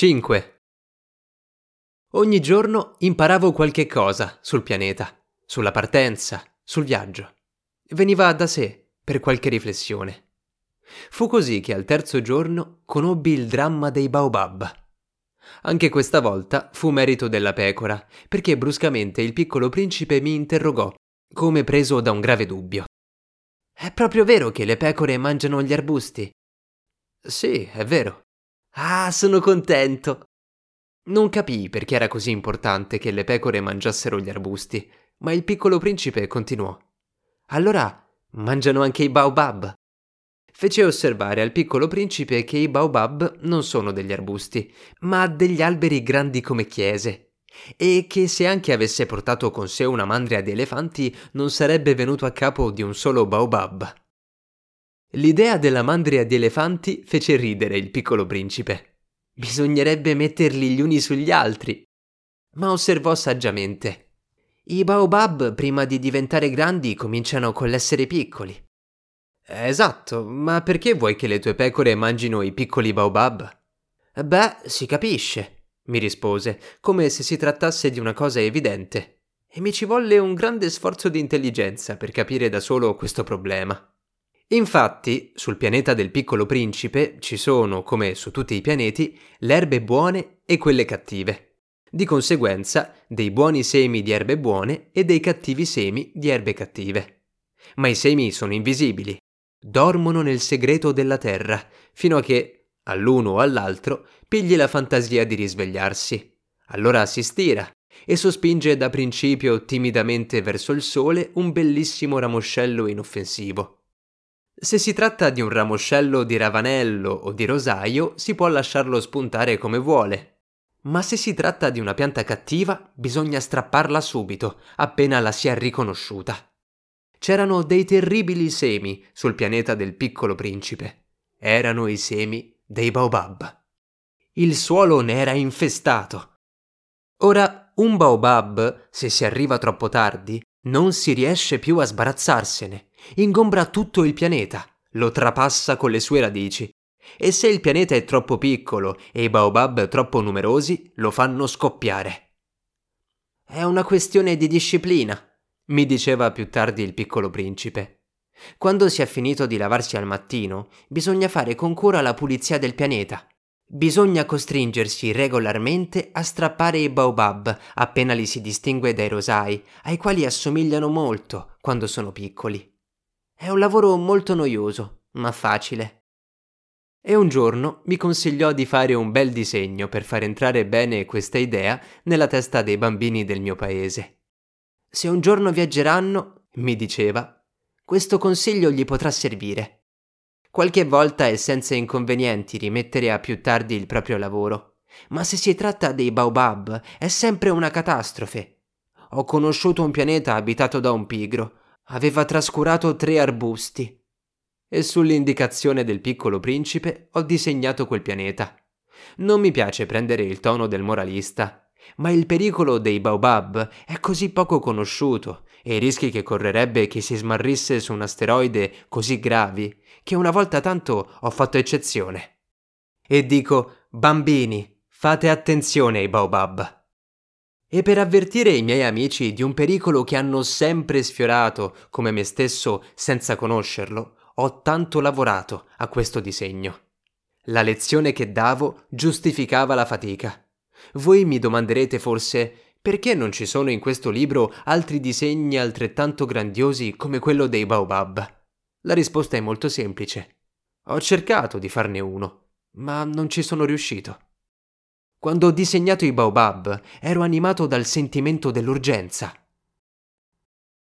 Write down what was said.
5. Ogni giorno imparavo qualche cosa sul pianeta, sulla partenza, sul viaggio. Veniva da sé per qualche riflessione. Fu così che al terzo giorno conobbi il dramma dei baobab. Anche questa volta fu merito della pecora, perché bruscamente il piccolo principe mi interrogò, come preso da un grave dubbio. È proprio vero che le pecore mangiano gli arbusti? Sì, è vero. Ah, sono contento. Non capii perché era così importante che le pecore mangiassero gli arbusti, ma il piccolo principe continuò. Allora mangiano anche i baobab. Fece osservare al piccolo principe che i baobab non sono degli arbusti, ma degli alberi grandi come chiese, e che se anche avesse portato con sé una mandria di elefanti non sarebbe venuto a capo di un solo baobab. L'idea della mandria di elefanti fece ridere il piccolo principe. Bisognerebbe metterli gli uni sugli altri. Ma osservò saggiamente. I baobab, prima di diventare grandi, cominciano con l'essere piccoli. Esatto, ma perché vuoi che le tue pecore mangino i piccoli baobab? Beh, si capisce, mi rispose, come se si trattasse di una cosa evidente. E mi ci volle un grande sforzo di intelligenza per capire da solo questo problema. Infatti, sul pianeta del piccolo principe ci sono, come su tutti i pianeti, le erbe buone e quelle cattive. Di conseguenza, dei buoni semi di erbe buone e dei cattivi semi di erbe cattive. Ma i semi sono invisibili, dormono nel segreto della terra, fino a che, all'uno o all'altro, pigli la fantasia di risvegliarsi. Allora si stira e sospinge da principio timidamente verso il sole un bellissimo ramoscello inoffensivo. Se si tratta di un ramoscello di ravanello o di rosaio, si può lasciarlo spuntare come vuole. Ma se si tratta di una pianta cattiva, bisogna strapparla subito, appena la si è riconosciuta. C'erano dei terribili semi sul pianeta del piccolo principe. Erano i semi dei baobab. Il suolo ne era infestato. Ora, un baobab, se si arriva troppo tardi, non si riesce più a sbarazzarsene ingombra tutto il pianeta, lo trapassa con le sue radici. E se il pianeta è troppo piccolo e i baobab troppo numerosi, lo fanno scoppiare. È una questione di disciplina, mi diceva più tardi il piccolo principe. Quando si è finito di lavarsi al mattino, bisogna fare con cura la pulizia del pianeta. Bisogna costringersi regolarmente a strappare i baobab appena li si distingue dai rosai, ai quali assomigliano molto quando sono piccoli. È un lavoro molto noioso, ma facile. E un giorno mi consigliò di fare un bel disegno per far entrare bene questa idea nella testa dei bambini del mio paese. Se un giorno viaggeranno, mi diceva, questo consiglio gli potrà servire. Qualche volta è senza inconvenienti rimettere a più tardi il proprio lavoro, ma se si tratta dei baobab è sempre una catastrofe. Ho conosciuto un pianeta abitato da un pigro, aveva trascurato tre arbusti. E sull'indicazione del piccolo principe ho disegnato quel pianeta. Non mi piace prendere il tono del moralista, ma il pericolo dei baobab è così poco conosciuto e i rischi che correrebbe che si smarrisse su un asteroide così gravi che una volta tanto ho fatto eccezione. E dico, bambini, fate attenzione ai baobab e per avvertire i miei amici di un pericolo che hanno sempre sfiorato, come me stesso, senza conoscerlo, ho tanto lavorato a questo disegno. La lezione che davo giustificava la fatica. Voi mi domanderete forse perché non ci sono in questo libro altri disegni altrettanto grandiosi come quello dei Baobab? La risposta è molto semplice. Ho cercato di farne uno, ma non ci sono riuscito. Quando ho disegnato i baobab ero animato dal sentimento dell'urgenza.